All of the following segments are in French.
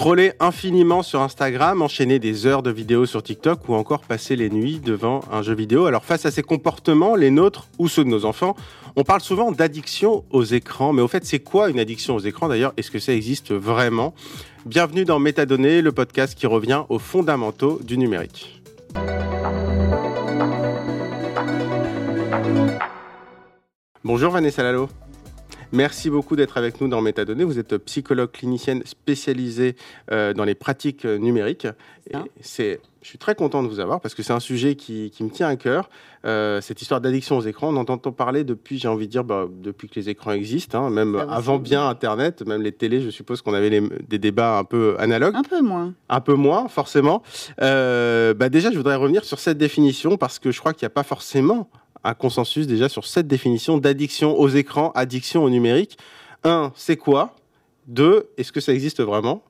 Scroller infiniment sur Instagram, enchaîner des heures de vidéos sur TikTok ou encore passer les nuits devant un jeu vidéo. Alors face à ces comportements, les nôtres ou ceux de nos enfants, on parle souvent d'addiction aux écrans. Mais au fait, c'est quoi une addiction aux écrans? D'ailleurs Est-ce que ça existe vraiment? Bienvenue dans Métadonnées, le podcast qui revient aux fondamentaux du numérique. Bonjour Vanessa Lalo. Merci beaucoup d'être avec nous dans Métadonnées. Vous êtes psychologue clinicienne spécialisée euh, dans les pratiques euh, numériques. c'est, je suis très content de vous avoir parce que c'est un sujet qui, me tient à cœur. Euh, cette histoire d'addiction aux écrans, on entend parler depuis, j'ai envie de dire, bah, depuis que les écrans existent, hein, même avant bien Internet, même les télés, je suppose qu'on avait des débats un peu analogues. Un peu moins. Un peu moins, forcément. bah déjà, je voudrais revenir sur cette définition parce que je crois qu'il n'y a pas forcément un consensus déjà sur cette définition d'addiction aux écrans, addiction au numérique. Un, c'est quoi? Deux, est-ce que ça existe vraiment?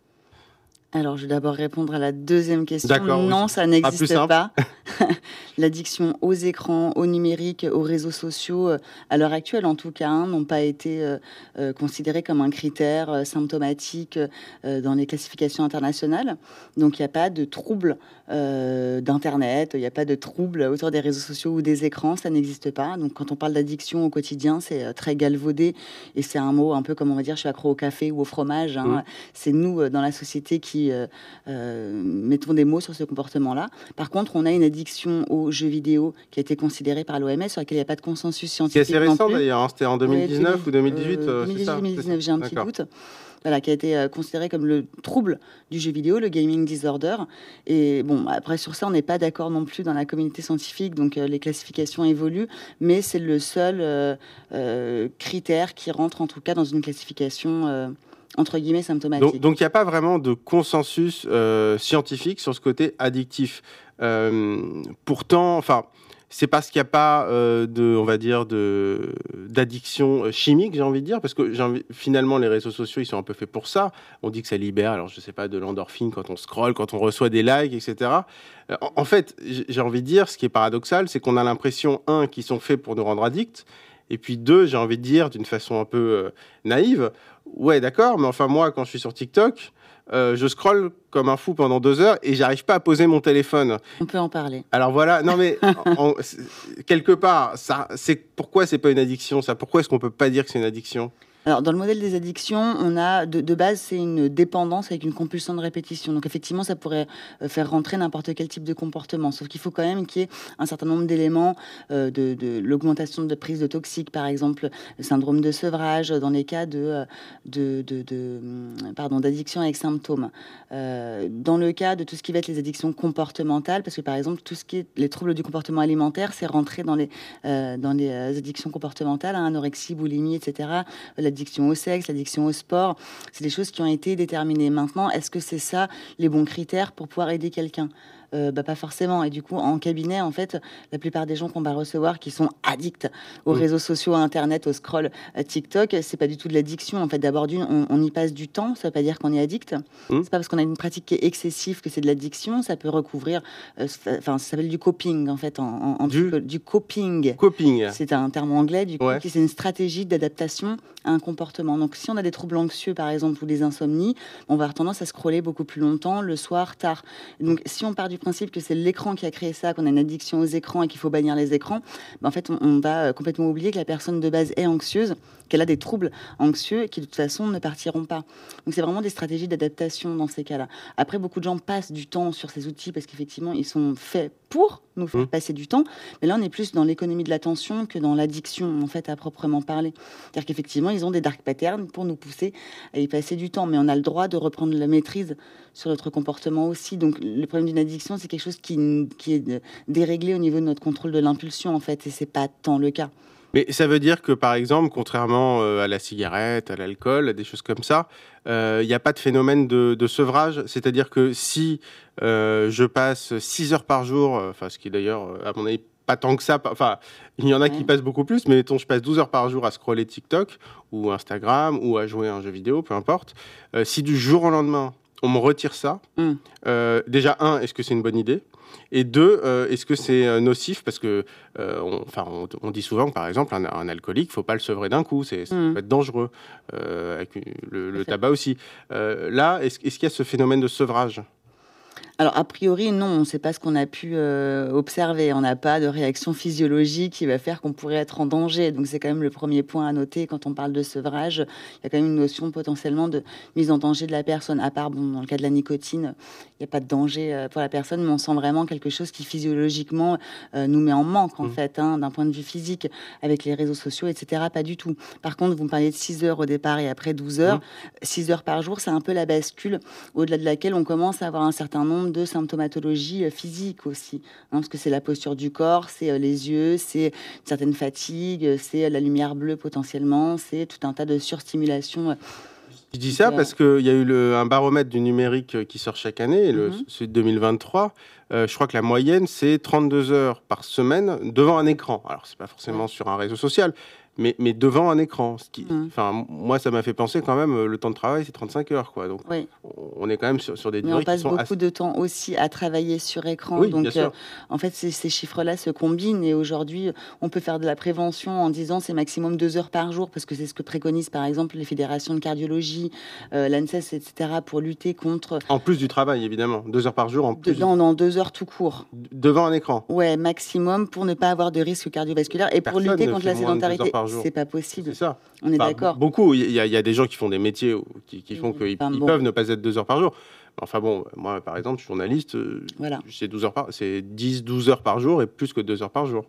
Alors, je vais d'abord répondre à la deuxième question. Non, ça n'existe pas. L'addiction aux écrans, au numérique, aux réseaux sociaux, euh, à l'heure actuelle en tout cas, hein, n'ont pas été euh, euh, considérés comme un critère symptomatique dans les classifications internationales. Donc, il n'y a pas de trouble d'Internet, il n'y a pas de trouble autour des réseaux sociaux ou des écrans, ça n'existe pas. Donc, quand on parle d'addiction au quotidien, c'est très galvaudé et c'est un mot un peu comme on va dire, je suis accro au café ou au fromage. Hein. Mmh. C'est nous, dans la société, qui euh, euh, mettons des mots sur ce comportement-là. Par contre, on a une addiction aux jeux vidéo qui a été considérée par l'OMS, sur laquelle il n'y a pas de consensus scientifique. C'est assez récent d'ailleurs, hein. c'était en 2019 ou 2018 2019, j'ai un petit doute. Voilà, qui a été considéré comme le trouble du jeu vidéo, le gaming disorder. Et bon, après, sur ça, on n'est pas d'accord non plus dans la communauté scientifique, donc les classifications évoluent, mais c'est le seul critère qui rentre en tout cas dans une classification entre guillemets. Donc il n'y a pas vraiment de consensus euh, scientifique sur ce côté addictif. Euh, pourtant, enfin, c'est parce qu'il n'y a pas euh, de, on va dire, d'addiction chimique, j'ai envie de dire, parce que finalement les réseaux sociaux ils sont un peu faits pour ça. On dit que ça libère, alors je sais pas, de l'endorphine quand on scrolle, quand on reçoit des likes, etc. En fait, j'ai envie de dire, ce qui est paradoxal, c'est qu'on a l'impression un qu'ils sont faits pour nous rendre addicts, et puis deux, j'ai envie de dire d'une façon un peu naïve, Ouais, d'accord, mais enfin, moi, quand je suis sur TikTok, euh, je scrolle comme un fou pendant deux heures et j'arrive pas à poser mon téléphone. On peut en parler. Alors voilà, non mais quelque part, ça, c'est pourquoi c'est pas une addiction ça? Pourquoi est-ce qu'on peut pas dire que c'est une addiction? Alors, dans le modèle des addictions, on a de, base, c'est une dépendance avec une compulsion de répétition. Donc, effectivement, ça pourrait euh, faire rentrer n'importe quel type de comportement. Sauf qu'il faut quand même qu'il y ait un certain nombre d'éléments euh, de, l'augmentation de prise de toxiques, par exemple, le syndrome de sevrage, dans les cas de, euh, de, hum, d'addiction avec symptômes. dans le cas de tout ce qui va être les addictions comportementales, parce que par exemple, tout ce qui est les troubles du comportement alimentaire, c'est rentré dans les, dans les addictions comportementales, hein, anorexie, boulimie, etc l'addiction au sexe, l'addiction au sport. C'est des choses qui ont été déterminées. Maintenant, est-ce que c'est ça les bons critères pour pouvoir aider quelqu'un? Euh, bah, pas forcément. Et du coup, en cabinet, en fait, la plupart des gens qu'on va recevoir qui sont addicts aux mm. réseaux sociaux, à Internet, au scroll, à TikTok, c'est pas du tout de l'addiction. En fait, d'abord on, y passe du temps. Ça veut pas dire qu'on est addict. Mm. C'est pas parce qu'on a une pratique qui est excessive que c'est de l'addiction. Ça peut recouvrir. Euh, enfin, ça s'appelle du coping en fait. En, du... coping. Coping. C'est un terme anglais. Du coup, c'est une stratégie d'adaptation un comportement. Donc, si on a des troubles anxieux, par exemple, ou des insomnies, on va avoir tendance à scroller beaucoup plus longtemps le soir tard. Donc, si on part du principe que c'est l'écran qui a créé ça, qu'on a une addiction aux écrans et qu'il faut bannir les écrans, ben, en fait, on, va euh, complètement oublier que la personne de base est anxieuse, qu'elle a des troubles anxieux et qui de toute façon ne partiront pas. Donc c'est vraiment des stratégies d'adaptation dans ces cas-là. Après, beaucoup de gens passent du temps sur ces outils parce qu'effectivement, ils sont faits pour nous faire mmh. passer du temps. Mais là, on est plus dans l'économie de l'attention que dans l'addiction, en fait, à proprement parler. C'est-à-dire qu'effectivement, ils ont des dark patterns pour nous pousser à y passer du temps. Mais on a le droit de reprendre la maîtrise sur notre comportement aussi. Donc, le problème d'une addiction, c'est quelque chose qui, qui est déréglé au niveau de notre contrôle de l'impulsion, en fait. Et c'est pas tant le cas. Mais ça veut dire que, par exemple, contrairement euh, à la cigarette, à l'alcool, à des choses comme ça, il euh, n'y a pas de phénomène de, sevrage. C'est-à-dire que si euh, je passe 6 heures par jour, enfin, ce qui est d'ailleurs, à mon avis, pas tant que ça, enfin, il y en a qui passent beaucoup plus, mais mettons, je passe 12 heures par jour à scroller TikTok ou Instagram ou à jouer à un jeu vidéo, peu importe. si du jour au lendemain, on me retire ça, mm. déjà, un, est-ce que c'est une bonne idée? Et deux, est-ce que c'est nocif? Parce que, on, enfin, on, dit souvent que, par exemple, un, alcoolique, il ne faut pas le sevrer d'un coup, c'est, ça mm. peut être dangereux, avec le, tabac aussi. là, est-ce, est-ce qu'il y a ce phénomène de sevrage? Alors, a priori, non, on ne sait pas ce qu'on a pu euh, observer. On n'a pas de réaction physiologique qui va faire qu'on pourrait être en danger. Donc, c'est quand même le premier point à noter quand on parle de sevrage. Il y a quand même une notion potentiellement de mise en danger de la personne. À part, bon, dans le cas de la nicotine, il n'y a pas de danger euh, pour la personne, mais on sent vraiment quelque chose qui physiologiquement euh, nous met en manque, en mmh. fait, hein, d'un point de vue physique, avec les réseaux sociaux, etc. Pas du tout. Par contre, vous me parliez de 6 heures au départ et après 12 heures. 6 mmh. heures par jour, c'est un peu la bascule au-delà de laquelle on commence à avoir un certain nombre de symptomatologie euh, physique aussi, hein, parce que c'est la posture du corps, c'est euh, les yeux, c'est une certaine fatigue, euh, c'est la lumière bleue potentiellement, c'est tout un tas de surstimulation. Je dis ça parce qu'il y a eu un baromètre du numérique qui sort chaque année, le, celui de 2023. je crois que la moyenne, c'est 32 heures par semaine devant un écran. Alors, c'est pas forcément sur un réseau social, mais, mais devant un écran. Ce qui, mmh. moi, ça m'a fait penser quand même, le temps de travail, c'est 35 heures. Quoi. Donc, on est quand même sur, sur des durées mais on passe beaucoup de temps aussi à travailler sur écran. donc, euh, en fait, ces, chiffres-là se combinent. Et aujourd'hui, on peut faire de la prévention en disant c'est maximum deux heures par jour, parce que c'est ce que préconisent, par exemple, les fédérations de cardiologie, euh, l'ANSES, etc., pour lutter contre... En plus du travail, évidemment. Deux heures par jour en plus. Non, non, deux heures tout court. Devant un écran Ouais, maximum, pour ne pas avoir de risque cardiovasculaire et pour lutter contre la sédentarité. C'est pas possible. C'est ça. On est d'accord. Beaucoup. Il y, a des gens qui font des métiers qui, font qu'ils peuvent ne pas être deux heures par jour. Enfin bon, moi par exemple, journaliste, euh, voilà. c'est 12 heures par, c'est 10, 12 heures par jour et plus que 2 heures par jour.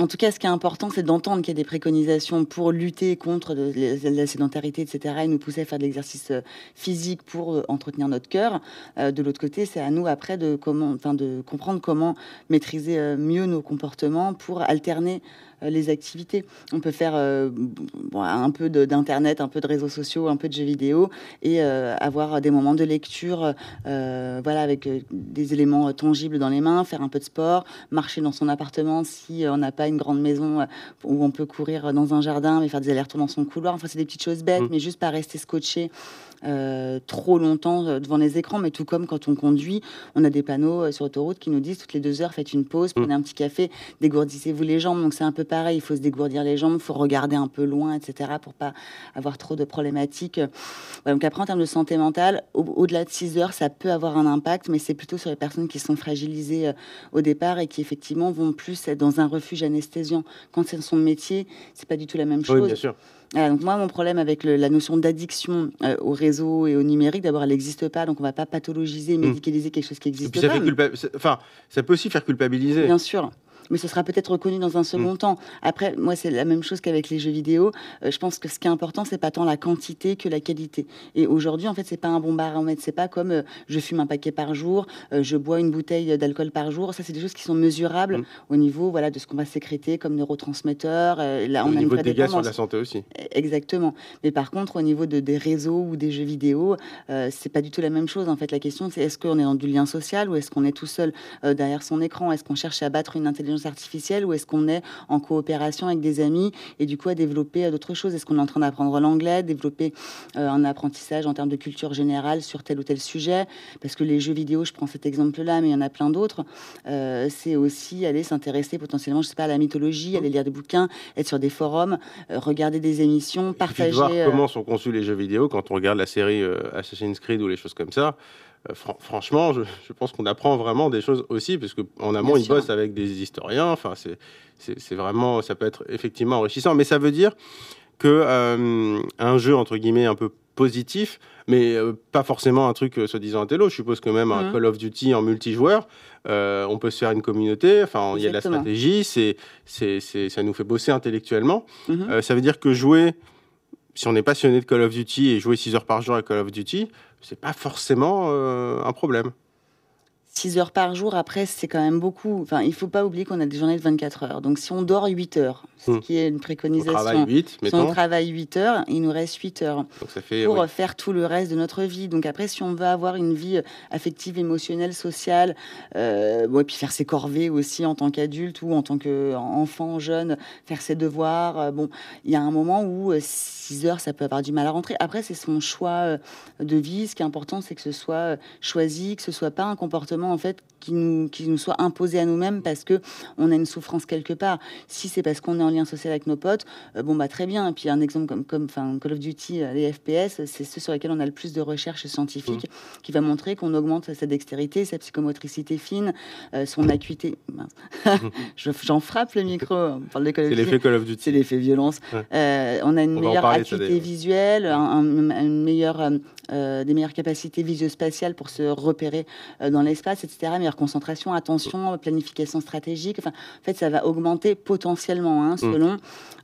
En tout cas, ce qui est important, c'est d'entendre qu'il y a des préconisations pour lutter contre la sédentarité, etc., et nous pousser à faire de l'exercice euh, physique pour euh, entretenir notre cœur. De l'autre côté, c'est à nous après de, comment, enfin, de comprendre comment maîtriser mieux nos comportements pour alterner les activités. On peut faire un peu d'internet, un peu de réseaux sociaux, un peu de jeux vidéo et avoir des moments de lecture, voilà, avec des éléments tangibles dans les mains, faire un peu de sport, marcher dans son appartement si on n'a pas une grande maison euh, où on peut courir dans un jardin, mais faire des allers-retours dans son couloir. Enfin, c'est des petites choses bêtes, mmh. mais juste pas rester scotché euh, trop longtemps euh, devant les écrans. Mais tout comme quand on conduit, on a des panneaux sur l'autoroute qui nous disent toutes les deux heures, faites une pause, prenez mmh. un petit café, dégourdissez-vous les jambes. Donc c'est un peu pareil, il faut se dégourdir les jambes, il faut regarder un peu loin, etc. pour pas avoir trop de problématiques. donc après, en termes de santé mentale, au-delà de 6 heures, ça peut avoir un impact, mais c'est plutôt sur les personnes qui sont fragilisées au départ et qui effectivement vont plus être dans un refuge anesthésique quand c'est son métier, c'est pas du tout la même chose. Oui, bien sûr. donc moi, mon problème avec la notion d'addiction euh, au réseau et au numérique, d'abord, elle n'existe pas, donc on va pas pathologiser, hmm. médicaliser quelque chose qui existe ça pas. enfin, ça peut aussi faire culpabiliser. Bien sûr mais ce sera peut-être reconnu dans un second mm. temps. Après, moi, c'est la même chose qu'avec les jeux vidéo. Euh, je pense que ce qui est important, c'est pas tant la quantité que la qualité. Et aujourd'hui, en fait, c'est pas un bon baromètre. C'est pas comme euh, je fume un paquet par jour, euh, je bois une bouteille d'alcool par jour. Ça, c'est des choses qui sont mesurables mm. au niveau, voilà, de ce qu'on va sécréter comme neurotransmetteurs. là, on au a niveau des dégâts sur la santé aussi. Exactement. Mais par contre, au niveau de, des réseaux ou des jeux vidéo, c'est pas du tout la même chose. En fait, la question, c'est est-ce qu'on est dans du lien social ou est-ce qu'on est tout seul derrière son écran? Est-ce qu'on cherche à battre une intelligence artificielle ou est-ce qu'on est en coopération avec des amis et du coup à développer euh, d'autres choses? Est-ce qu'on est en train d'apprendre l'anglais, développer euh, un apprentissage en termes de culture générale sur tel ou tel sujet? Parce que les jeux vidéo, je prends cet exemple-là, mais il y en a plein d'autres. Euh, c'est aussi aller s'intéresser potentiellement, je sais pas, à la mythologie, aller lire des bouquins, être sur des forums, regarder des émissions, partager. voir comment sont conçus les jeux vidéo quand on regarde la série Assassin's Creed ou les choses comme ça. Euh, franchement, je, pense qu'on apprend vraiment des choses aussi, parce qu'en amont, ils bossent avec des historiens. Enfin, c'est vraiment, ça peut être effectivement enrichissant. Mais ça veut dire que euh, un jeu entre guillemets un peu positif, mais euh, pas forcément un truc soi-disant intello. Je suppose que même un mmh. Call of Duty en multijoueur, on peut se faire une communauté. Enfin, il y a de la stratégie. C'est, ça nous fait bosser intellectuellement. Mmh. ça veut dire que jouer si on est passionné de Call of Duty et jouer 6 heures par jour à Call of Duty, c'est pas forcément euh, un problème. 6 heures par jour, après, c'est quand même beaucoup. Enfin, il faut pas oublier qu'on a des journées de 24 heures. Donc, si on dort 8 heures, ce hmm. qui est une préconisation. On travaille 8, si on travaille 8 heures, il nous reste 8 heures pour faire tout le reste de notre vie. Donc, après, si on veut avoir une vie affective, émotionnelle, sociale, euh, bon, et puis faire ses corvées aussi en tant qu'adulte ou en tant qu'enfant, jeune, faire ses devoirs, euh, bon, il y a un moment où 6 euh, heures, ça peut avoir du mal à rentrer. Après, c'est son choix de vie. Ce qui est important, c'est que ce soit choisi, que ce soit pas un comportement forcément en fait qui nous, qui nous soit imposé à nous-mêmes parce que on a une souffrance quelque part. Si c'est parce qu'on est en lien social avec nos potes, euh, bon bah très bien. Et puis un exemple comme, comme enfin, Call of Duty, euh, les FPS, c'est ceux sur lesquels on a le plus de recherches scientifiques mmh. qui va montrer qu'on augmente sa dextérité, sa psychomotricité fine, euh, son acuité. J'en frappe le micro. On parle de Call of Duty. C'est l'effet Call of Duty. C'est l'effet violence. on a une meilleure acuité visuelle, un, une meilleure des meilleures capacités visio-spatiales pour se repérer dans l'espace, etc. Meilleure concentration, attention, planification stratégique. Enfin, en fait, ça va augmenter potentiellement, hein, mm. selon.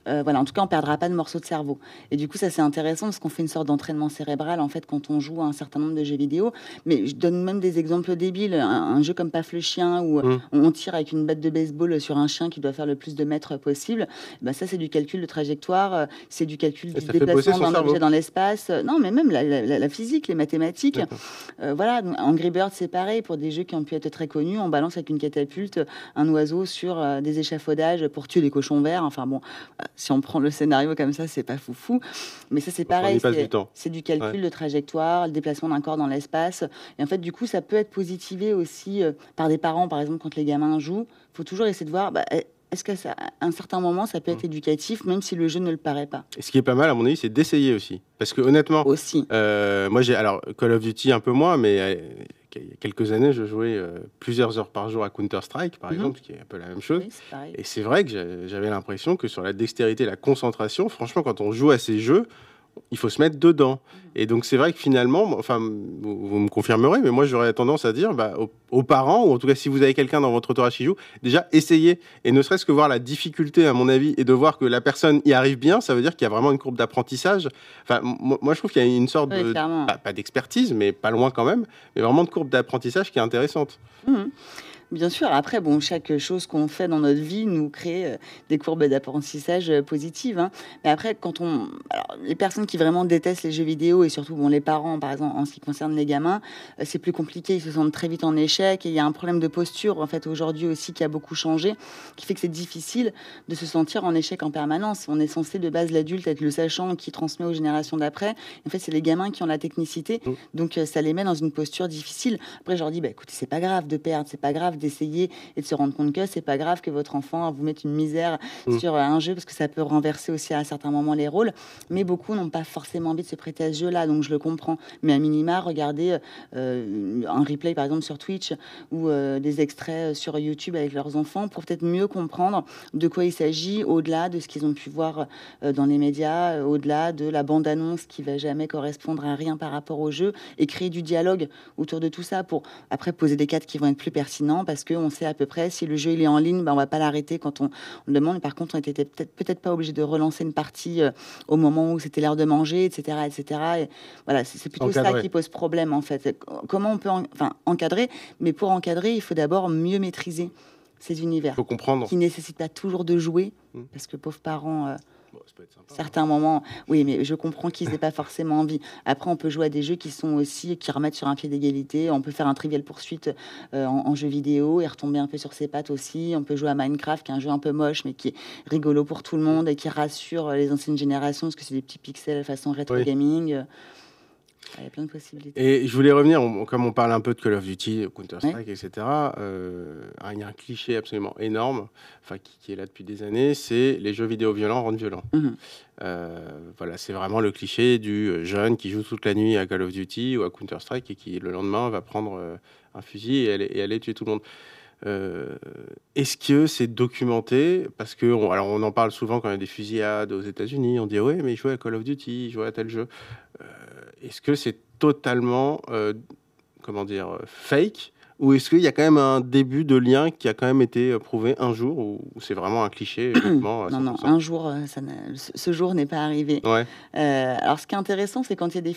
Euh, voilà, en tout cas, on perdra pas de morceaux de cerveau. Et du coup, ça c'est intéressant parce qu'on fait une sorte d'entraînement cérébral en fait quand on joue à un certain nombre de jeux vidéo. Mais je donne même des exemples débiles. Un, jeu comme Paf le chien où mm. on tire avec une batte de baseball sur un chien qui doit faire le plus de mètres possible. Ben, ça, c'est du calcul de trajectoire, c'est du calcul du déplacement d'un objet dans l'espace. Non, mais même la, la physique, les mathématiques. Euh, voilà, Angry Birds, c'est pareil. Pour des jeux qui ont pu être très connus, on balance avec une catapulte un oiseau sur euh, des échafaudages pour tuer les cochons verts. Enfin bon, euh, si on prend le scénario comme ça, c'est pas foufou. Mais ça, c'est pareil. C'est du, calcul de trajectoire, le déplacement d'un corps dans l'espace. Et en fait, du coup, ça peut être positivé aussi par des parents, par exemple, quand les gamins jouent. Il faut toujours essayer de voir bah, est-ce qu'à un certain moment, ça peut être mm. éducatif, même si le jeu ne le paraît pas Ce qui est pas mal, à mon avis, c'est d'essayer aussi. Parce que honnêtement, aussi. Euh, moi, j'ai alors Call of Duty un peu moins, mais euh, il y a quelques années, je jouais euh, plusieurs heures par jour à Counter Strike, par mm-hmm. exemple, qui est un peu la même chose. et c'est vrai que j'avais l'impression que sur la dextérité, la concentration, franchement, quand on joue à ces jeux, il faut se mettre dedans. Et donc c'est vrai que finalement, enfin, vous, me confirmerez, mais moi j'aurais tendance à dire bah, aux, parents, ou en tout cas si vous avez quelqu'un dans votre entourage qui joue, déjà essayez. Et ne serait-ce que voir la difficulté, à mon avis, et de voir que la personne y arrive bien, ça veut dire qu'il y a vraiment une courbe d'apprentissage. Enfin, moi je trouve qu'il y a une sorte de, pas, d'expertise, mais pas loin quand même, mais vraiment de courbe d'apprentissage qui est intéressante. Mmh. Bien sûr, après, bon, chaque chose qu'on fait dans notre vie nous crée euh, des courbes d'apprentissage euh, positives. Hein. Mais après, quand on. les personnes qui vraiment détestent les jeux vidéo et surtout bon, les parents, par exemple, en ce qui concerne les gamins, euh, c'est plus compliqué. Ils se sentent très vite en échec et il y a un problème de posture, en fait, aujourd'hui aussi, qui a beaucoup changé, qui fait que c'est difficile de se sentir en échec en permanence. On est censé, de base, l'adulte être le sachant qui transmet aux générations d'après. En fait, c'est les gamins qui ont la technicité. Mmh. Donc, ça les met dans une posture difficile. Après, je leur dis, bah, écoutez, c'est pas grave de perdre, c'est pas grave d'essayer et de se rendre compte que c'est pas grave que votre enfant vous mette une misère mm. sur un jeu parce que ça peut renverser aussi à un certain moment les rôles. Mais beaucoup n'ont pas forcément envie de se prêter à ce jeu-là, donc je le comprends. Mais à minima, regardez euh, un replay par exemple sur Twitch ou euh, des extraits sur YouTube avec leurs enfants pour peut-être mieux comprendre de quoi il s'agit au-delà de ce qu'ils ont pu voir euh, dans les médias, au-delà de la bande-annonce qui va jamais correspondre à rien par rapport au jeu et créer du dialogue autour de tout ça pour après poser des cadres qui vont être plus pertinents parce qu'on sait à peu près si le jeu il est en ligne, ben, on va pas l'arrêter quand on, le demande. Par contre, on était peut-être peut-être pas obligé de relancer une partie euh, au moment où c'était l'heure de manger, etc., etc. Et voilà, c'est plutôt ça qui pose problème en fait. Comment on peut enfin encadrer, mais pour encadrer, il faut d'abord mieux maîtriser ces univers. Faut comprendre. Qui nécessitent pas toujours de jouer, mmh. parce que pauvres parents. Euh, Certains moments, oui, mais je comprends qu'ils n'aient pas forcément envie. Après, on peut jouer à des jeux qui sont aussi, qui remettent sur un pied d'égalité. On peut faire un trivial poursuite euh, en, jeu vidéo et retomber un peu sur ses pattes aussi. On peut jouer à Minecraft, qui est un jeu un peu moche, mais qui est rigolo pour tout le monde et qui rassure les anciennes générations, parce que c'est des petits pixels façon rétro gaming. Il y a plein de possibilités. Et je voulais revenir, comme on parle un peu de Call of Duty, Counter-Strike, etc., euh, il y a un cliché absolument énorme, enfin, qui, est là depuis des années, c'est les jeux vidéo violents rendent violents. Mhm. Euh, voilà, c'est vraiment le cliché du jeune qui joue toute la nuit à Call of Duty ou à Counter-Strike et qui, le lendemain, va prendre euh, un fusil et aller, et aller tuer tout le monde. Est-ce que c'est documenté? Parce que, alors on en parle souvent quand il y a des fusillades aux États-Unis. On dit oui, mais il jouait à Call of Duty, il jouait à tel jeu est-ce que c'est totalement, euh, comment dire, fake? Ou est-ce qu'il y a quand même un début de lien qui a quand même été euh, prouvé un jour ou c'est vraiment un cliché Non, non, un jour, euh, ça ce jour n'est pas arrivé. Ouais. Euh, alors, ce qui est intéressant, c'est quand il y a des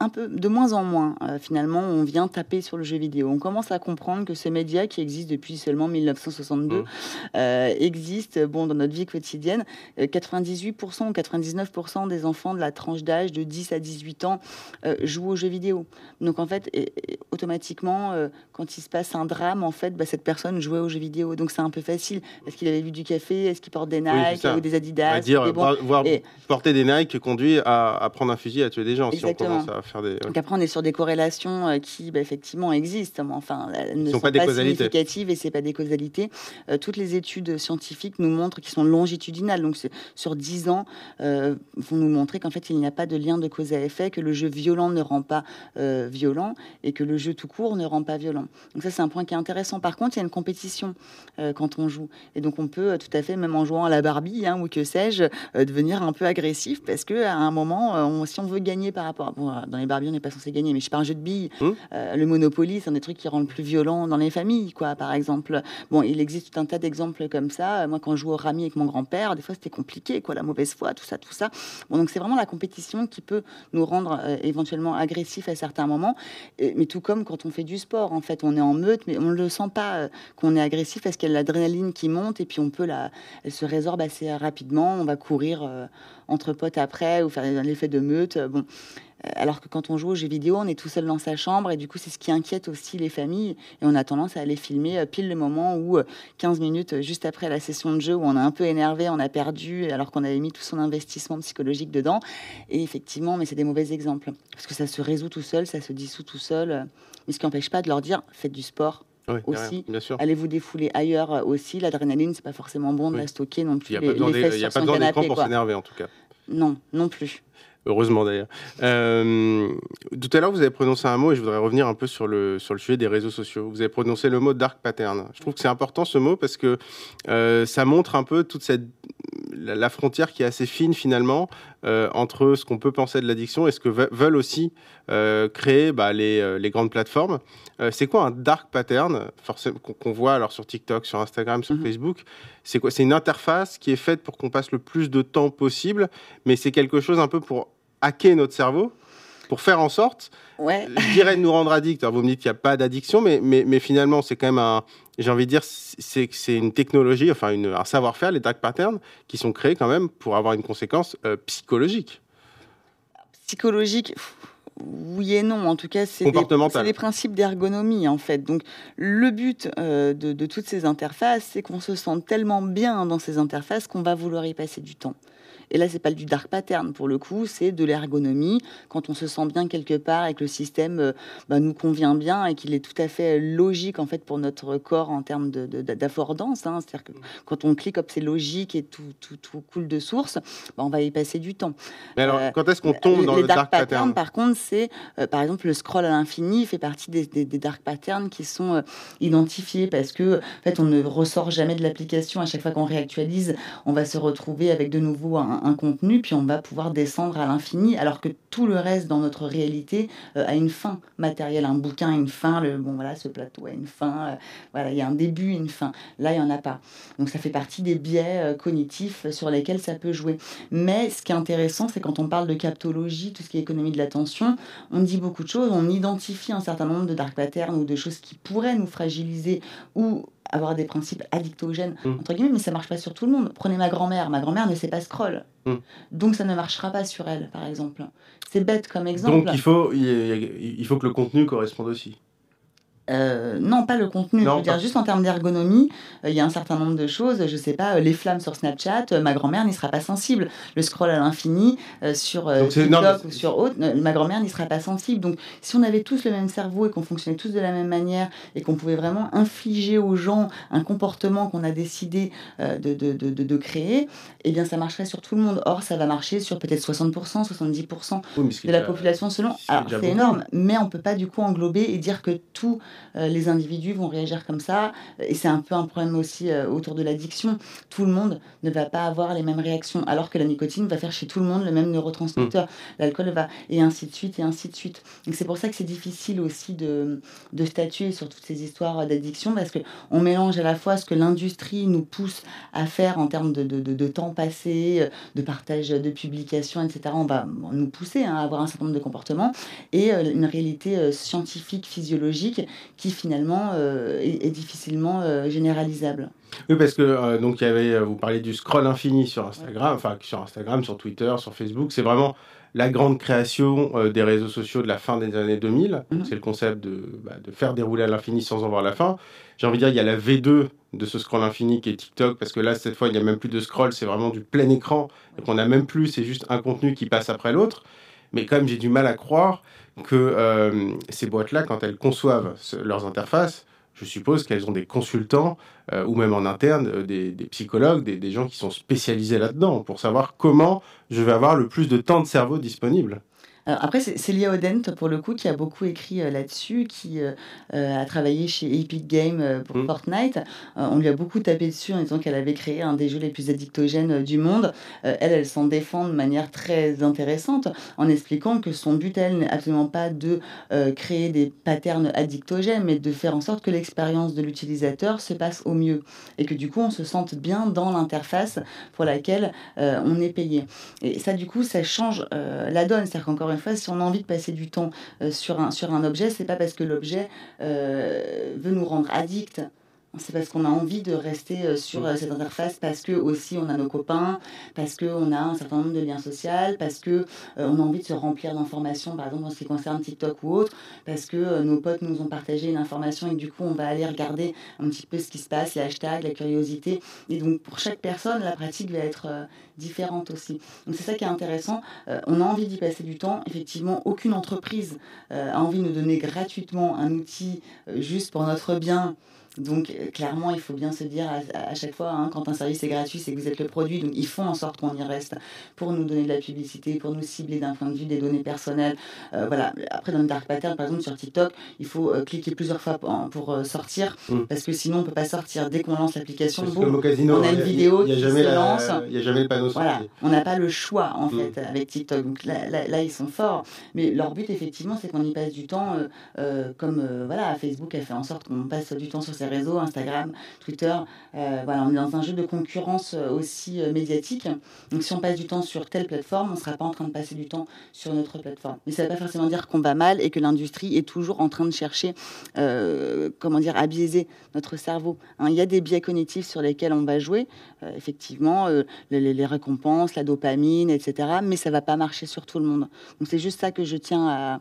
un peu de moins en moins, finalement, on vient taper sur le jeu vidéo. On commence à comprendre que ce média qui existe depuis seulement 1962 mmh. existe bon, dans notre vie quotidienne. 98% ou 99% des enfants de la tranche d'âge de 10 à 18 ans jouent aux jeux vidéo. Donc, en fait, automatiquement, quand quand il se passe un drame, en fait, bah, cette personne jouait aux jeux vidéo. Donc c'est un peu facile. Est-ce qu'il avait vu du café Est-ce qu'il porte des Nike ou des Adidas dire, voir, porter des Nike conduit à, prendre un fusil à tuer des gens si on commence à faire des. Donc après, on est sur des corrélations euh, qui, bah, effectivement, existent. Enfin, elles ne sont, pas, des significatives et c'est pas des causalités. Euh, toutes les études scientifiques nous montrent qu'ils sont longitudinales. Donc sur 10 ans, euh, vont nous montrer qu'en fait, il n'y a pas de lien de cause à effet, que le jeu violent ne rend pas violent et que le jeu tout court ne rend pas violent. Donc ça, c'est un point qui est intéressant. Par contre, il y a une compétition quand on joue. Et donc, on peut tout à fait, même en jouant à la Barbie hein, ou que sais-je, devenir un peu agressif parce que à un moment, si on veut gagner par rapport, à, dans les Barbie, on n'est pas censé gagner, mais je sais pas un jeu de billes, mmh. le Monopoly, c'est un des trucs qui rend le plus violent dans les familles, quoi. Par exemple, bon, il existe tout un tas d'exemples comme ça. Moi, quand je joue au rami avec mon grand-père, des fois c'était compliqué, quoi, la mauvaise foi, tout ça, tout ça. Bon, donc c'est vraiment la compétition qui peut nous rendre éventuellement agressifs à certains moments, mais tout comme quand on fait du sport, en fait, on en meute, mais on ne le sent pas qu'on est agressif parce qu'il y a l'adrénaline qui monte et puis on peut la, elle se résorbe assez rapidement. On va courir euh, entre potes après ou faire l'effet de meute. Bon, euh, alors que quand on joue aux jeux vidéo, on est tout seul dans sa chambre et du coup, c'est ce qui inquiète aussi les familles. Et on a tendance à aller filmer euh, pile le moment où, 15 minutes juste après la session de jeu, où on est un peu énervé, on a perdu, alors qu'on avait mis tout son investissement psychologique dedans. Et effectivement, mais c'est des mauvais exemples. Parce que ça se résout tout seul, ça se dissout tout seul. Mais ce qui n'empêche pas de leur dire faites du sport, aussi. Allez vous défouler ailleurs euh, aussi. L'adrénaline, c'est pas forcément bon de la stocker non plus. Il n'y a pas besoin d'écran pour s'énerver en tout cas. Non, non plus. Heureusement d'ailleurs. Euh, tout à l'heure, vous avez prononcé un mot et je voudrais revenir un peu sur le, sur le sujet des réseaux sociaux. Vous avez prononcé le mot dark pattern. Je trouve que c'est important ce mot parce que euh, ça montre un peu toute cette la, frontière qui est assez fine finalement euh, entre ce qu'on peut penser de l'addiction et ce que veulent aussi créer bah, les, les, grandes plateformes. c'est quoi un dark pattern qu'on voit alors sur TikTok, sur Instagram, sur mm-hmm. Facebook? C'est quoi C'est une interface qui est faite pour qu'on passe le plus de temps possible, mais c'est quelque chose un peu pour hacker notre cerveau? Pour faire en sorte, ouais. je dirais, de nous rendre addicts. Alors, vous me dites qu'il n'y a pas d'addiction, mais, mais, mais, finalement, c'est quand même un. J'ai envie de dire, c'est une technologie, enfin une, un savoir-faire, les dark patterns, qui sont créés quand même pour avoir une conséquence euh, psychologique. Psychologique oui et non. En tout cas, c'est des, des, principes d'ergonomie, en fait. Donc, le but euh, de, de, toutes ces interfaces, c'est qu'on se sente tellement bien dans ces interfaces qu'on va vouloir y passer du temps. Et là, c'est pas du dark pattern pour le coup, c'est de l'ergonomie. Quand on se sent bien quelque part et que le système euh, bah, nous convient bien et qu'il est tout à fait logique en fait pour notre corps en termes d'affordance. De, hein. C'est-à-dire que quand on clique, hop, c'est logique et tout, tout, tout coule de source, bah, on va y passer du temps. Mais alors, euh, quand est-ce qu'on tombe dans le dark, pattern, Par contre, c'est euh, par exemple le scroll à l'infini fait partie des, des, dark patterns qui sont identifiés parce que en fait, on ne ressort jamais de l'application. À chaque fois qu'on réactualise, on va se retrouver avec de nouveau un, un, contenu, puis on va pouvoir descendre à l'infini, alors que tout le reste dans notre réalité euh, a une fin matérielle. Un bouquin a une fin, le, bon voilà, ce plateau a une fin, euh, voilà, il y a un début, une fin. Là, il n'y en a pas. Donc ça fait partie des biais euh, cognitifs sur lesquels ça peut jouer. Mais ce qui est intéressant, c'est quand on parle de captologie, tout ce qui est économie de l'attention, on dit beaucoup de choses, on identifie un certain nombre de dark patterns ou de choses qui pourraient nous fragiliser ou avoir des principes addictogènes, mmh. entre guillemets, mais ça marche pas sur tout le monde. Prenez ma grand-mère, ma grand-mère ne sait pas scroll. Mmh. Donc ça ne marchera pas sur elle, par exemple. C'est bête comme exemple. Donc il faut, il faut que le contenu corresponde aussi. Euh, non, pas le contenu. je veux dire, juste en termes d'ergonomie, euh, il y a un certain nombre de choses. Je sais pas, euh, les flammes sur Snapchat, ma grand-mère n'y sera pas sensible. Le scroll à l'infini sur TikTok ou sur autre, ma grand-mère n'y sera pas sensible. Donc, si on avait tous le même cerveau et qu'on fonctionnait tous de la même manière et qu'on pouvait vraiment infliger aux gens un comportement qu'on a décidé de, de, de, de, créer, eh bien, ça marcherait sur tout le monde. Or, ça va marcher sur peut-être 60%, 70% de la population selon. Alors, c'est énorme, mais on peut pas du coup englober et dire que tout les individus vont réagir comme ça. Et c'est un peu un problème aussi euh, autour de l'addiction. Tout le monde ne va pas avoir les mêmes réactions, alors que la nicotine va faire chez tout le monde le même neurotransmetteur. Mm. L'alcool va, et ainsi de suite, et ainsi de suite. Donc c'est pour ça que c'est difficile aussi de, de statuer sur toutes ces histoires d'addiction, parce qu'on mélange à la fois ce que l'industrie nous pousse à faire en termes de, de, de, temps passé, de partage de publications, etc. On va nous pousser hein, à avoir un certain nombre de comportements, et euh, une réalité scientifique, physiologique, qui finalement euh, est, difficilement euh, généralisable. Oui, parce que euh, donc il y avait, vous parlez du scroll infini sur Instagram, enfin sur Instagram, sur Twitter, sur Facebook. C'est vraiment la grande création des réseaux sociaux de la fin des années 2000. Mhm. C'est le concept de, bah, de faire dérouler à l'infini sans en voir la fin. J'ai envie de dire, il y a la V2 de ce scroll infini qui est TikTok, parce que là, cette fois, il n'y a même plus de scroll, c'est vraiment du plein écran. Donc on n'a même plus, c'est juste un contenu qui passe après l'autre. Mais même, j'ai du mal à croire que ces boîtes-là, quand elles conçoivent leurs interfaces, je suppose qu'elles ont des consultants euh, ou même en interne euh, des, psychologues, des, gens qui sont spécialisés là-dedans pour savoir comment je vais avoir le plus de temps de cerveau disponible après, c'est Lia Odent, pour le coup, qui a beaucoup écrit euh, là-dessus, qui euh, euh, a travaillé chez Epic Games pour mm. Fortnite. on lui a beaucoup tapé dessus en disant qu'elle avait créé un des jeux les plus addictogènes du monde. elle, elle s'en défend de manière très intéressante en expliquant que son but, elle, n'est absolument pas de créer des patterns addictogènes, mais de faire en sorte que l'expérience de l'utilisateur se passe au mieux et que du coup, on se sente bien dans l'interface pour laquelle on est payé. Et ça, du coup, ça change la donne. C'est-à-dire qu'encore fois, si on a envie de passer du temps euh, sur, un, sur un objet, c'est pas parce que l'objet euh, veut nous rendre addict c'est parce qu'on a envie de rester euh, sur euh, cette interface, parce que aussi on a nos copains, parce qu'on a un certain nombre de liens sociaux, parce que euh, on a envie de se remplir d'informations, par exemple en ce qui concerne TikTok ou autre, parce que nos potes nous ont partagé une information et du coup on va aller regarder un petit peu ce qui se passe, les hashtags, la curiosité. Et donc pour chaque personne, la pratique va être différente aussi. Donc c'est ça qui est intéressant. on a envie d'y passer du temps. Effectivement, aucune entreprise a envie de nous donner gratuitement un outil juste pour notre bien donc euh, clairement, il faut bien se dire à, chaque fois, hein, quand un service est gratuit, c'est que vous êtes le produit. Donc ils font en sorte qu'on y reste pour nous donner de la publicité, pour nous cibler d'un point de vue des données personnelles. Euh, voilà. Après, dans le dark pattern, par exemple, sur TikTok, il faut euh, cliquer plusieurs fois pour, sortir, mm. parce que sinon on peut pas sortir. Dès qu'on lance l'application, on a une vidéo qui se lance. Il n'y a jamais le panneau Voilà. On n'a pas le choix en mm. fait avec TikTok. Donc là, là, ils sont forts. Mais leur but, effectivement, c'est qu'on y passe du temps, comme voilà, Facebook a fait en sorte qu'on passe du temps sur ces réseaux, Instagram, Twitter. Euh, voilà, on est dans un jeu de concurrence euh, aussi euh, médiatique. Donc si on passe du temps sur telle plateforme, on ne sera pas en train de passer du temps sur notre plateforme. Mais ça ne veut pas forcément dire qu'on va mal et que l'industrie est toujours en train de chercher, comment dire, à biaiser notre cerveau. Hein. il y a des biais cognitifs sur lesquels on va jouer, effectivement, les, les, récompenses, la dopamine, etc. Mais ça ne va pas marcher sur tout le monde. Donc c'est juste ça que je tiens à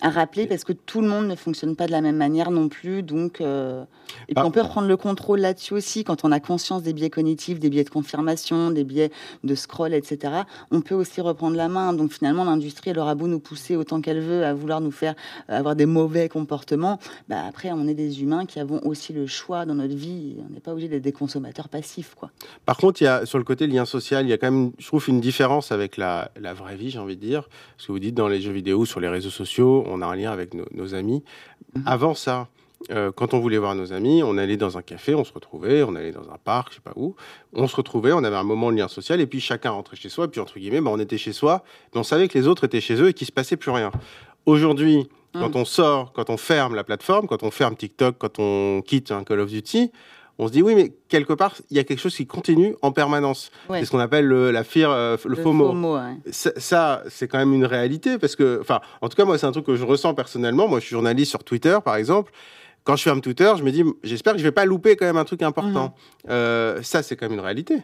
à rappeler parce que tout le monde ne fonctionne pas de la même manière non plus. Donc, euh, et puis ah. on peut reprendre le contrôle là-dessus aussi quand on a conscience des biais cognitifs, des biais de confirmation, des biais de scroll, etc. On peut aussi reprendre la main. Donc finalement, l'industrie, elle aura beau nous pousser autant qu'elle veut à vouloir nous faire avoir des mauvais comportements. Bah après, on est des humains qui avons aussi le choix dans notre vie. On n'est pas obligé d'être des consommateurs passifs, quoi. Par contre, il y a sur le côté lien social, il y a quand même, je trouve, une différence avec la, la vraie vie, j'ai envie de dire. Ce que vous dites dans les jeux vidéo, sur les réseaux sociaux on a un lien avec nos, amis. Mhm. Avant ça, euh, quand on voulait voir nos amis, on allait dans un café, on se retrouvait, on allait dans un parc, je sais pas où, on se retrouvait, on avait un moment de lien social, et puis chacun rentrait chez soi, puis entre guillemets, ben, on était chez soi, mais on savait que les autres étaient chez eux et qu'il se passait plus rien. Aujourd'hui, quand mhm. on sort, quand on ferme la plateforme, quand on ferme TikTok, quand on quitte un Call of Duty, on se dit oui, mais quelque part, il y a quelque chose qui continue en permanence. C'est ce qu'on appelle le, la fear, euh, le, FOMO. Ça, c'est quand même une réalité parce que, enfin, en tout cas, moi, c'est un truc que je ressens personnellement. Moi, je suis journaliste sur Twitter, par exemple. Quand je ferme Twitter, je me dis, j'espère que je vais pas louper quand même un truc important. Mhm. Euh, ça, c'est quand même une réalité.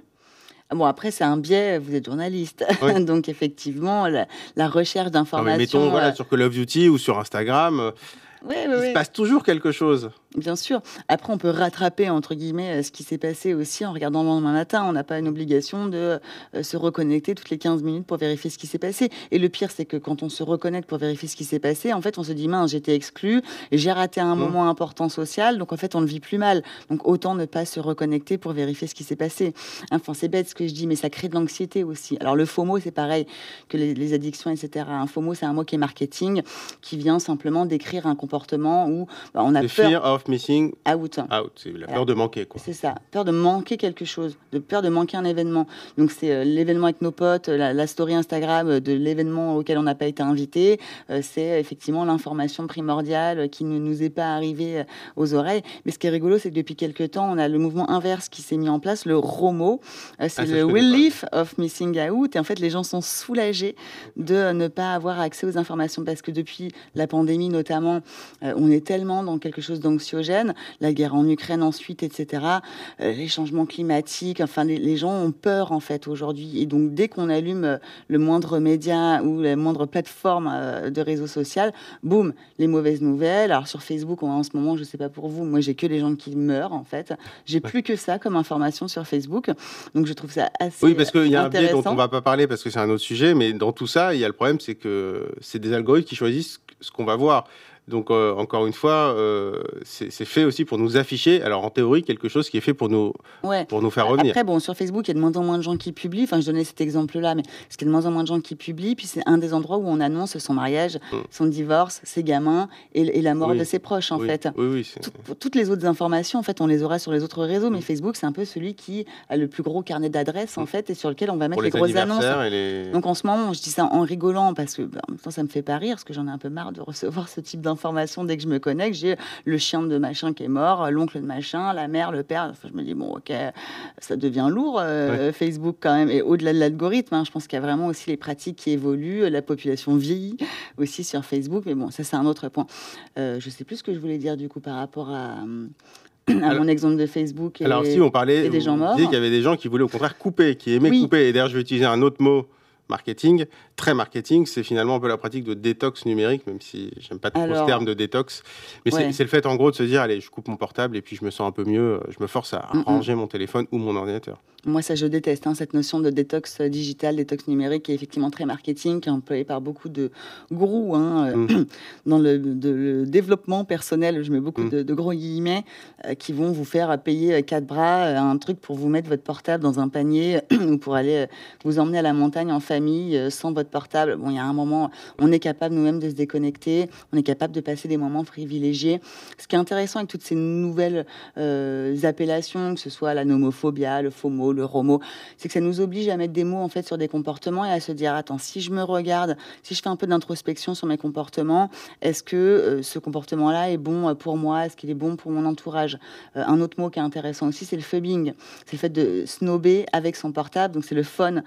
Bon, après, c'est un biais, vous êtes journaliste. Donc, effectivement, la, recherche d'informations. Mettons, voilà, euh, sur Call of Duty ou sur Instagram, il se passe toujours quelque chose. Bien sûr. Après, on peut rattraper, entre guillemets, euh, ce qui s'est passé aussi en regardant le lendemain matin. On n'a pas une obligation de euh, se reconnecter toutes les 15 minutes pour vérifier ce qui s'est passé. Et le pire, c'est que quand on se reconnecte pour vérifier ce qui s'est passé, en fait, on se dit, mince, j'étais exclu, j'ai raté un mmh. moment important social, donc en fait, on le vit plus mal. Donc autant ne pas se reconnecter pour vérifier ce qui s'est passé. Enfin, c'est bête ce que je dis, mais ça crée de l'anxiété aussi. Alors le FOMO, c'est pareil que les, addictions, etc. Un FOMO, c'est un mot qui est marketing, qui vient simplement décrire un comportement où bah, on a peur missing out. Out, c'est la peur de manquer. C'est ça, peur de manquer quelque chose, de peur de manquer un événement. Donc c'est euh, l'événement avec nos potes, la, story Instagram de l'événement auquel on n'a pas été invité. Euh, c'est effectivement l'information primordiale qui ne nous est pas arrivée euh, aux oreilles. Mais ce qui est rigolo, c'est que depuis quelques temps, on a le mouvement inverse qui s'est mis en place, le ROMO. c'est ah, le Relief of Missing Out. Et en fait, les gens sont soulagés de ne pas avoir accès aux informations parce que depuis la pandémie notamment, on est tellement dans quelque chose d'anxiogène, la guerre en Ukraine ensuite, etc., les changements climatiques, enfin, les, gens ont peur, en fait, aujourd'hui. Et donc, dès qu'on allume le moindre média ou la moindre plateforme de réseau social, boum, les mauvaises nouvelles. Alors, sur Facebook, en ce moment, je sais pas pour vous, moi, j'ai que les gens qui meurent, en fait. J'ai plus que ça comme information sur Facebook. Donc, je trouve ça assez. Oui, parce qu'il y a un biais dont on va pas parler parce que c'est un autre sujet, mais dans tout ça, il y a le problème, c'est que c'est des algorithmes qui choisissent ce qu'on va voir. Donc, euh, encore une fois, euh, c'est fait aussi pour nous afficher, alors en théorie, quelque chose qui est fait pour nous, pour nous faire revenir. Après, bon, sur Facebook, il y a de moins en moins de gens qui publient. Enfin, je donnais cet exemple-là, mais parce qu'il y a de moins en moins de gens qui publient. Puis c'est un des endroits où on annonce son mariage, mm. son divorce, ses gamins et, la mort de ses proches, en fait. Oui, toutes les autres informations, en fait, on les aura sur les autres réseaux, mais mm. Facebook, c'est un peu celui qui a le plus gros carnet d'adresses, en mm. fait, et sur lequel on va mettre les, grosses annonces. Donc en ce moment, je dis ça en rigolant parce que bah, en même temps, ça me fait pas rire, parce que j'en ai un peu marre de recevoir ce type d'informations dès que je me connecte, j'ai le chien de machin qui est mort, l'oncle de machin, la mère, le père. je me dis, bon, ok, ça devient lourd, euh, Facebook quand même. Et au-delà de l'algorithme, hein, je pense qu'il y a vraiment aussi les pratiques qui évoluent. La population vieillit aussi sur Facebook. Mais bon, ça, c'est un autre point. Euh, je sais plus ce que je voulais dire du coup par rapport à à mon exemple de Facebook. Et, alors, si on parlait, des gens morts. qu'il y avait des gens qui voulaient au contraire couper, qui aimaient couper. Et d'ailleurs, je vais utiliser un autre mot marketing, très marketing, c'est finalement un peu la pratique de détox numérique, même si j'aime pas trop ce terme de détox. Mais c'est le fait en gros de se dire, allez, je coupe mon portable et puis je me sens un peu mieux, je me force à ranger mon téléphone ou mon ordinateur. Moi, ça, je déteste, hein, cette notion de détox digital, détox numérique, qui est effectivement très marketing, qui est employée par beaucoup de gourous hein, euh, mm. dans le, développement personnel. Je mets beaucoup mm. de, gros guillemets euh, qui vont vous faire payer quatre bras euh, un truc pour vous mettre votre portable dans un panier ou pour aller vous emmener à la montagne en famille sans votre portable. Bon, il y a un moment, on est capable nous-mêmes de se déconnecter, on est capable de passer des moments privilégiés. Ce qui est intéressant avec toutes ces nouvelles appellations, que ce soit la nomophobia, le FOMO, le romo, c'est que ça nous oblige à mettre des mots en fait sur des comportements et à se dire attends, si je me regarde, si je fais un peu d'introspection sur mes comportements, est-ce que euh, ce comportement-là est bon euh, pour moi? Est-ce qu'il est bon pour mon entourage? Euh, Un autre mot qui est intéressant aussi, c'est le phubbing. C'est le fait de snober avec son portable. Donc c'est le phone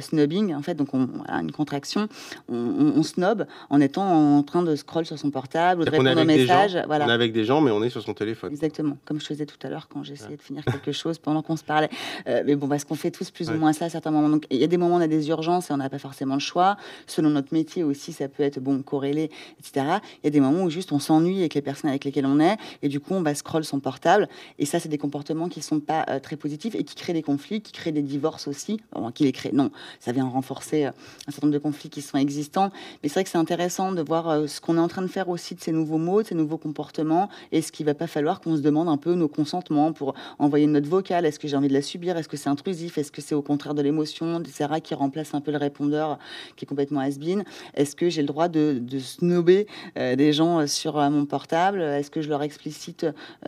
snobbing en fait. Donc on a une contraction. On, snob en étant en train de scroll sur son portable ou de répondre aux messages. Voilà. On est avec des gens, mais on est sur son téléphone. Exactement, comme je faisais tout à l'heure quand j'essayais de finir quelque chose pendant qu'on se parlait mais bon, parce qu'on fait tous plus ou moins ça à certains moments. Donc, il y a des moments où on a des urgences et on n'a pas forcément le choix. Selon notre métier aussi, ça peut être bon corrélé, etc. Il y a des moments où juste on s'ennuie avec les personnes avec lesquelles on est et du coup on va scroll son portable. Et ça, c'est des comportements qui sont pas euh, très positifs et qui créent des conflits, qui créent des divorces aussi. qui les créent Non, ça vient renforcer euh, un certain nombre de conflits qui sont existants. Mais c'est vrai que c'est intéressant de voir euh, ce qu'on est en train de faire aussi de ces nouveaux mots, de ces nouveaux comportements et ce qu'il va pas falloir qu'on se demande un peu nos consentements pour envoyer une note vocale. Est-ce que j'ai envie de la subir? Est-ce que c'est intrusif? Est-ce que c'est au contraire de l'émotion, etc., qui remplace un peu le répondeur qui est complètement has-been Est-ce que j'ai le droit de, de snober euh, des gens sur euh, mon portable? Est-ce que je leur explicite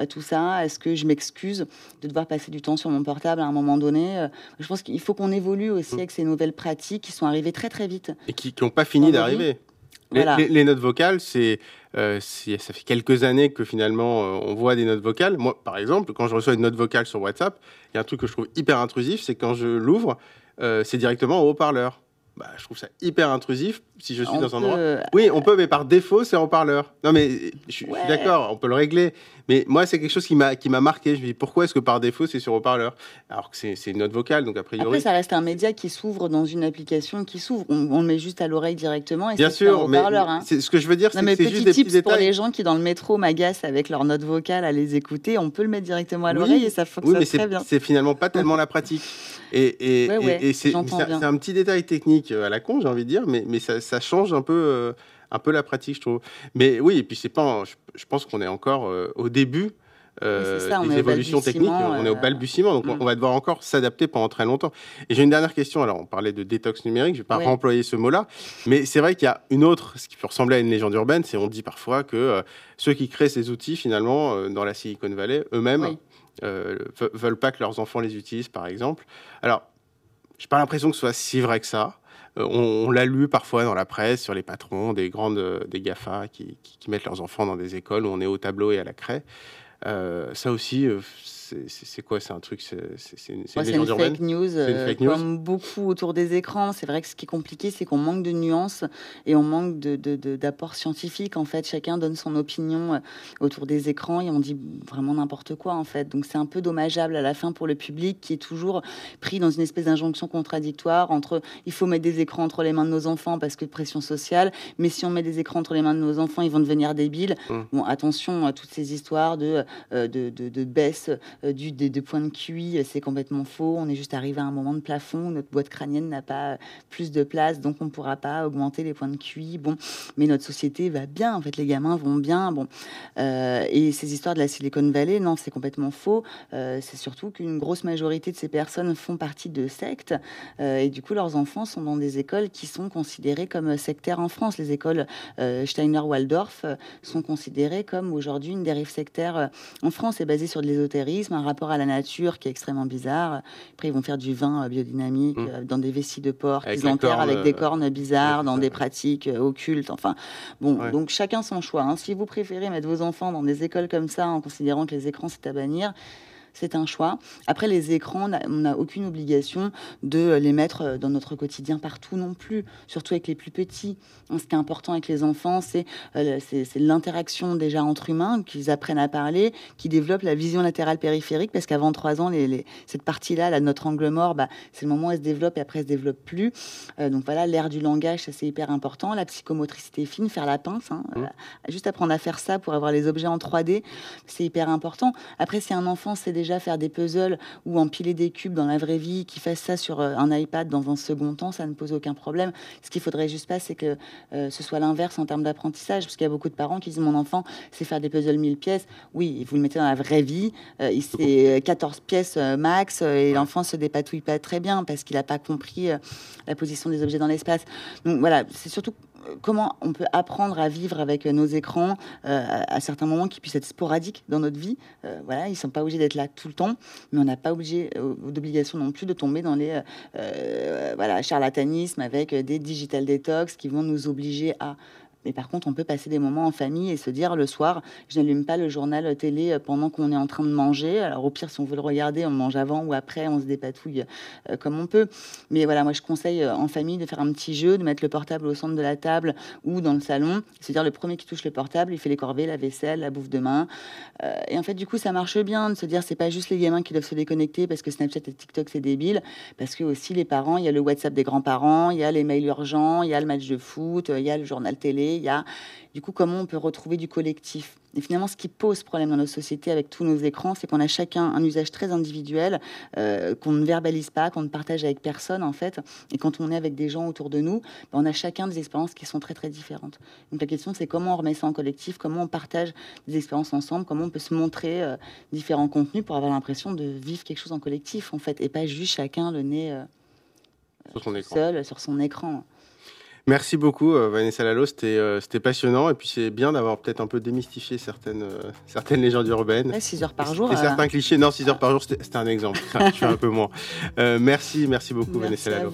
tout ça? Est-ce que je m'excuse de devoir passer du temps sur mon portable à un moment donné? Je pense qu'il faut qu'on évolue aussi mmh. avec ces nouvelles pratiques qui sont arrivées très très vite. Et qui n'ont pas fini d'arriver. Les, notes vocales, c'est, ça fait quelques années que finalement on voit des notes vocales. Moi, par exemple, quand je reçois une note vocale sur WhatsApp, il y a un truc que je trouve hyper intrusif, c'est quand je l'ouvre, euh, c'est directement au haut-parleur. Bah, je trouve ça hyper intrusif si je suis dans un endroit. Oui, on peut, mais par défaut, c'est en parleur. Non, mais je, suis d'accord, on peut le régler. Mais moi, c'est quelque chose qui m'a qui m'a marqué. Je me dis pourquoi est-ce que par défaut c'est sur haut-pareur alors que c'est une note vocale, donc a priori. Après, ça reste un média qui s'ouvre dans une application qui s'ouvre. On, le met juste à l'oreille directement et Bien sûr, mais hein. ce que je veux dire, c'est que c'est juste des petits détails. pour les gens qui dans le métro m'agacent avec leur note vocale à les écouter. On peut le mettre directement à l'oreille et ça fonctionne oui, très bien. C'est finalement pas tellement la pratique. Et, et, et c'est un petit détail technique à la con, j'ai envie de dire, mais, mais ça, ça change un peu euh, un peu la pratique, je trouve. Mais oui, et puis c'est pas, je, pense qu'on est encore euh, au début. Euh, des évolutions techniques, on est au balbutiement, donc mm. on va devoir encore s'adapter pendant très longtemps. Et j'ai une dernière question. Alors, on parlait de détox numérique, je vais pas remployer ce mot-là, mais c'est vrai qu'il y a une autre, ce qui peut ressembler à une légende urbaine, c'est on dit parfois que ceux qui créent ces outils, finalement, dans la Silicon Valley, eux-mêmes, veulent pas que leurs enfants les utilisent, par exemple. Alors, j'ai pas l'impression que ce soit si vrai que ça. Euh, on, l'a lu parfois dans la presse sur les patrons des grandes euh, des GAFA qui, mettent leurs enfants dans des écoles où on est au tableau et à la craie. Euh, ça aussi, c'est quoi? C'est un truc, c'est une, une, fake news, comme beaucoup autour des écrans. C'est vrai que ce qui est compliqué, c'est qu'on manque de nuances et on manque d'apports de, scientifiques. En fait, chacun donne son opinion euh, autour des écrans et on dit vraiment n'importe quoi, en fait. Donc c'est un peu dommageable à la fin pour le public qui est toujours pris dans une espèce d'injonction contradictoire entre il faut mettre des écrans entre les mains de nos enfants parce que de pression sociale, mais si on met des écrans entre les mains de nos enfants, ils vont devenir débiles. Mmh. Bon, attention à toutes ces histoires de, euh, de, de, baisse du, des, points de QI, c'est complètement faux. On est juste arrivé à un moment de plafond, notre boîte crânienne n'a pas plus de place, donc on ne pourra pas augmenter les points de QI. Bon, mais notre société va bien, en fait, les gamins vont bien. Bon, euh, et ces histoires de la Silicon Valley, non, c'est complètement faux. c'est surtout qu'une grosse majorité de ces personnes font partie de sectes, et du coup, leurs enfants sont dans des écoles qui sont considérées comme sectaires en France. Les écoles Steiner-Waldorf sont considérées comme aujourd'hui une dérive sectaire en France, est basée sur de l'ésotérisme, un rapport à la nature qui est extrêmement bizarre. Après, ils vont faire du vin euh, biodynamique mmh. euh, dans des vessies de porc qu'ils enterrent avec des euh, cornes bizarres, dans des pratiques occultes. Enfin, bon, donc chacun son choix. Hein. Si vous préférez mettre vos enfants dans des écoles comme ça en considérant que les écrans c'est à bannir, c'est un choix. Après, les écrans, on n'a aucune obligation de les mettre euh, dans notre quotidien partout non plus, surtout avec les plus petits. Ce qui est important avec les enfants, c'est euh, l'interaction déjà entre humains, qu'ils apprennent à parler, qu'ils développent la vision latérale périphérique, parce qu'avant trois ans, les, cette partie-là, notre angle mort, bah, c'est le moment où elle se développe et après elle se développe plus. Euh, donc voilà, l'air du langage, ça c'est hyper important. La psychomotricité fine, faire la pince, hein, mmh. juste apprendre à faire ça pour avoir les objets en 3D, c'est hyper important. Après, si un enfant c'est déjà faire des puzzles ou empiler des cubes dans la vraie vie, qui fasse ça sur euh, un iPad dans un second temps, ça ne pose aucun problème. Ce qu'il faudrait juste pas, c'est que euh, ce soit l'inverse en termes d'apprentissage, parce qu'il y a beaucoup de parents qui disent mon enfant c'est faire des puzzles 1000 pièces. Oui, vous le mettez dans la vraie vie, euh, il c'est 14 pièces max et l'enfant se dépatouille pas très bien parce qu'il n'a pas compris la position des objets dans l'espace. Donc voilà, c'est surtout comment on peut apprendre à vivre avec nos écrans euh, à certains moments qui puissent être sporadiques dans notre vie. Euh, voilà, ils sont pas obligés d'être là tout le temps, mais on n'a pas euh, d'obligation non plus de tomber dans les voilà charlatanismes avec des digital detox qui vont nous obliger à mais par contre, on peut passer des moments en famille et se dire le soir, je n'allume pas le journal télé pendant qu'on est en train de manger. Alors au pire, si on veut le regarder, on mange avant ou après, on se dépatouille euh, comme on peut. Mais voilà, moi je conseille euh, en famille de faire un petit jeu, de mettre le portable au centre de la table ou dans le salon. C'est-à-dire le premier qui touche le portable, il fait les corvées, la vaisselle, la bouffe de main. Euh, et en fait, du coup, ça marche bien de se dire c'est pas juste les gamins qui doivent se déconnecter parce que Snapchat et TikTok c'est débile, parce que aussi les parents, il y a le WhatsApp des grands-parents, il y a les mails urgents, il y a le match de foot, il y a le journal télé il y a du coup comment on peut retrouver du collectif. Et finalement, ce qui pose problème dans nos sociétés avec tous nos écrans, c'est qu'on a chacun un usage très individuel, euh, qu'on ne verbalise pas, qu'on ne partage avec personne en fait. Et quand on est avec des gens autour de nous, ben, on a chacun des expériences qui sont très très différentes. Donc la question, c'est comment on remet ça en collectif, comment on partage des expériences ensemble, comment on peut se montrer euh, différents contenus pour avoir l'impression de vivre quelque chose en collectif en fait, et pas juste chacun le nez euh, seul sur son écran. Merci beaucoup, euh, Vanessa Lalo. Euh, c'était passionnant. Et puis, c'est bien d'avoir peut-être un peu démystifié certaines, euh, certaines légendes urbaines. 6 heures par jour. Et certains clichés. Non, 6 heures par jour, c'était un exemple. Je suis un peu moins. merci, merci beaucoup, Vanessa Lalo.